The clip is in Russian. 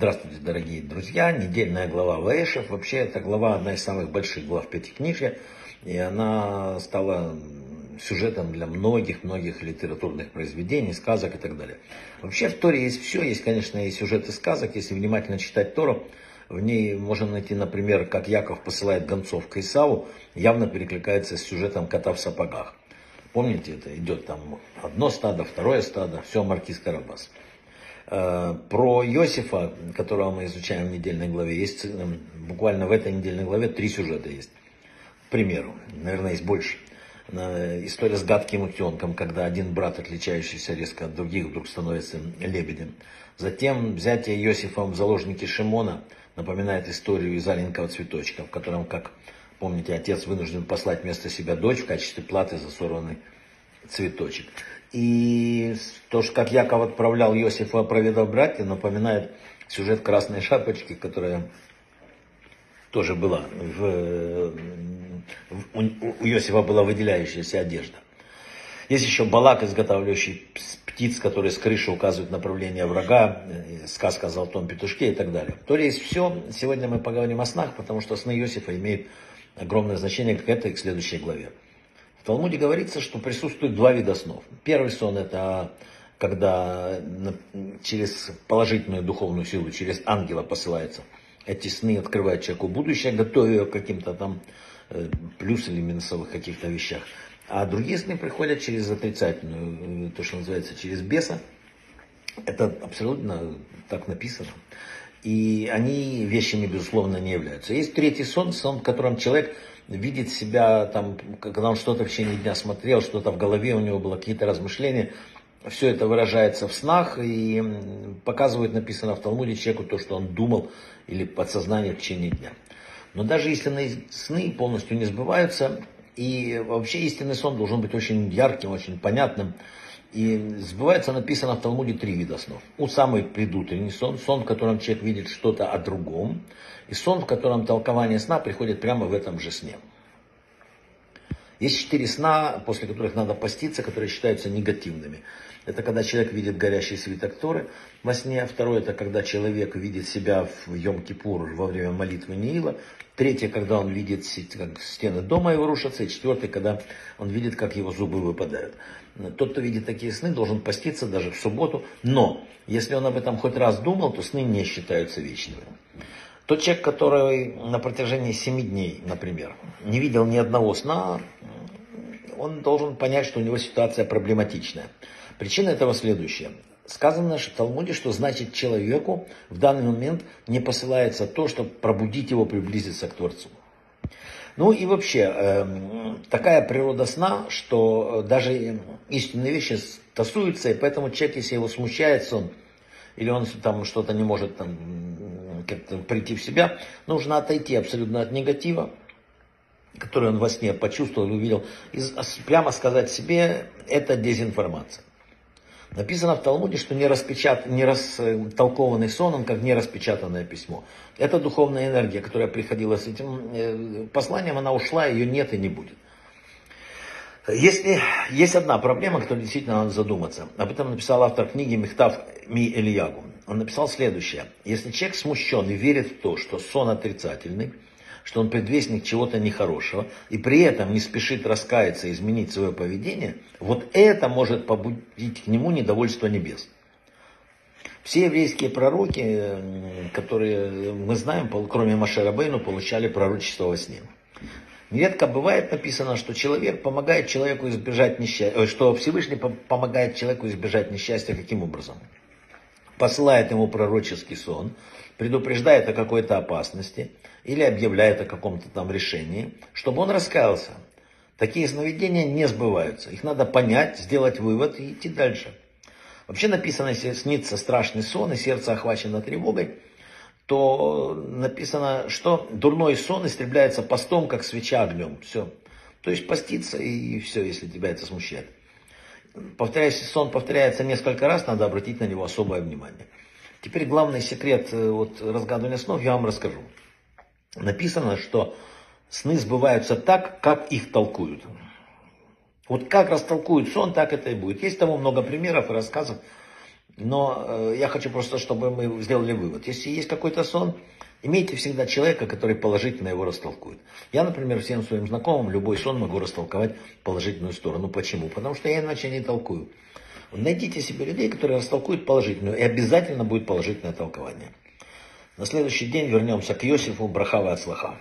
Здравствуйте, дорогие друзья. Недельная глава Ваешев. Вообще, эта глава одна из самых больших глав Пятикнижья. И она стала сюжетом для многих-многих литературных произведений, сказок и так далее. Вообще в Торе есть все. Есть, конечно, и сюжеты сказок. Если внимательно читать Тору, в ней можно найти, например, как Яков посылает гонцов к Исаву, явно перекликается с сюжетом кота в сапогах. Помните, это идет там одно стадо, второе стадо, все маркиз Карабас. Э, про Иосифа, которого мы изучаем в недельной главе, есть э, буквально в этой недельной главе три сюжета есть. К примеру, наверное, есть больше. Э, история с гадким утенком, когда один брат, отличающийся резко от других, вдруг становится лебедем. Затем взятие Иосифом в заложники Шимона напоминает историю из аленького цветочка, в котором, как помните, отец вынужден послать вместо себя дочь в качестве платы за сорванный цветочек. И то, что как Яков отправлял Иосифа проведав братья, напоминает сюжет Красной Шапочки, которая тоже была. В, в, у Иосифа была выделяющаяся одежда. Есть еще Балак, изготавливающий птиц, которые с крыши указывают направление врага, сказка о золотом петушке и так далее. То есть все. Сегодня мы поговорим о снах, потому что сны Иосифа имеют огромное значение к этой и к следующей главе. В Талмуде говорится, что присутствует два вида снов. Первый сон это когда через положительную духовную силу, через ангела посылается. Эти сны открывают человеку будущее, готовя его к каким-то там э, плюс или минусовых каких-то вещах. А другие сны приходят через отрицательную, э, то, что называется, через беса. Это абсолютно так написано. И они вещами, безусловно, не являются. Есть третий сон, сон, в котором человек видит себя, там, когда он что-то в течение дня смотрел, что-то в голове у него было, какие-то размышления, все это выражается в снах и показывает, написано в Талмуде, человеку то, что он думал или подсознание в течение дня. Но даже истинные сны полностью не сбываются, и вообще истинный сон должен быть очень ярким, очень понятным. И сбывается написано в Талмуде три вида снов. У самый предутренний сон, сон, в котором человек видит что-то о другом, и сон, в котором толкование сна приходит прямо в этом же сне. Есть четыре сна, после которых надо поститься, которые считаются негативными. Это когда человек видит горящий свиток Торы во сне. Второе, это когда человек видит себя в Йом-Кипур во время молитвы Неила. Третье, когда он видит, как стены дома его рушатся. И четвертое, когда он видит, как его зубы выпадают. Тот, кто видит такие сны, должен поститься даже в субботу. Но, если он об этом хоть раз думал, то сны не считаются вечными. Тот человек, который на протяжении семи дней, например, не видел ни одного сна, он должен понять, что у него ситуация проблематичная. Причина этого следующая. Сказано в Талмуде, что значит человеку в данный момент не посылается то, чтобы пробудить его, приблизиться к Творцу. Ну и вообще, э, такая природа сна, что даже истинные вещи тасуются, и поэтому человек, если его смущает сон, или он там что-то не может там, как-то прийти в себя, нужно отойти абсолютно от негатива, который он во сне почувствовал и увидел, и прямо сказать себе, это дезинформация. Написано в Талмуде, что не, распечат... не растолкованный сон, он как не распечатанное письмо. Это духовная энергия, которая приходила с этим э, посланием, она ушла, ее нет и не будет. Если есть одна проблема, которой действительно надо задуматься. Об этом написал автор книги Мехтав Ми Ильягу. Он написал следующее. Если человек смущен и верит в то, что сон отрицательный, что он предвестник чего-то нехорошего, и при этом не спешит раскаяться и изменить свое поведение, вот это может побудить к нему недовольство небес. Все еврейские пророки, которые мы знаем, кроме Машера Бейну, получали пророчество во сне. Нередко бывает написано, что человек помогает человеку избежать несчастья, что Всевышний помогает человеку избежать несчастья каким образом? Посылает ему пророческий сон, предупреждает о какой-то опасности или объявляет о каком-то там решении, чтобы он раскаялся. Такие сновидения не сбываются. Их надо понять, сделать вывод и идти дальше. Вообще написано, если снится страшный сон и сердце охвачено тревогой, то написано, что дурной сон истребляется постом, как свеча огнем. Все. То есть поститься и все, если тебя это смущает. Повторяюсь, если сон повторяется несколько раз, надо обратить на него особое внимание. Теперь главный секрет э, вот, разгадывания снов я вам расскажу. Написано, что сны сбываются так, как их толкуют. Вот как растолкуют сон, так это и будет. Есть тому много примеров и рассказов Но э, я хочу просто, чтобы мы сделали вывод. Если есть какой-то сон, имейте всегда человека, который положительно его растолкует. Я, например, всем своим знакомым любой сон могу растолковать в положительную сторону. Почему? Потому что я иначе не толкую. Найдите себе людей, которые растолкуют положительную, и обязательно будет положительное толкование. На следующий день вернемся к Иосифу Брахава от Слаха.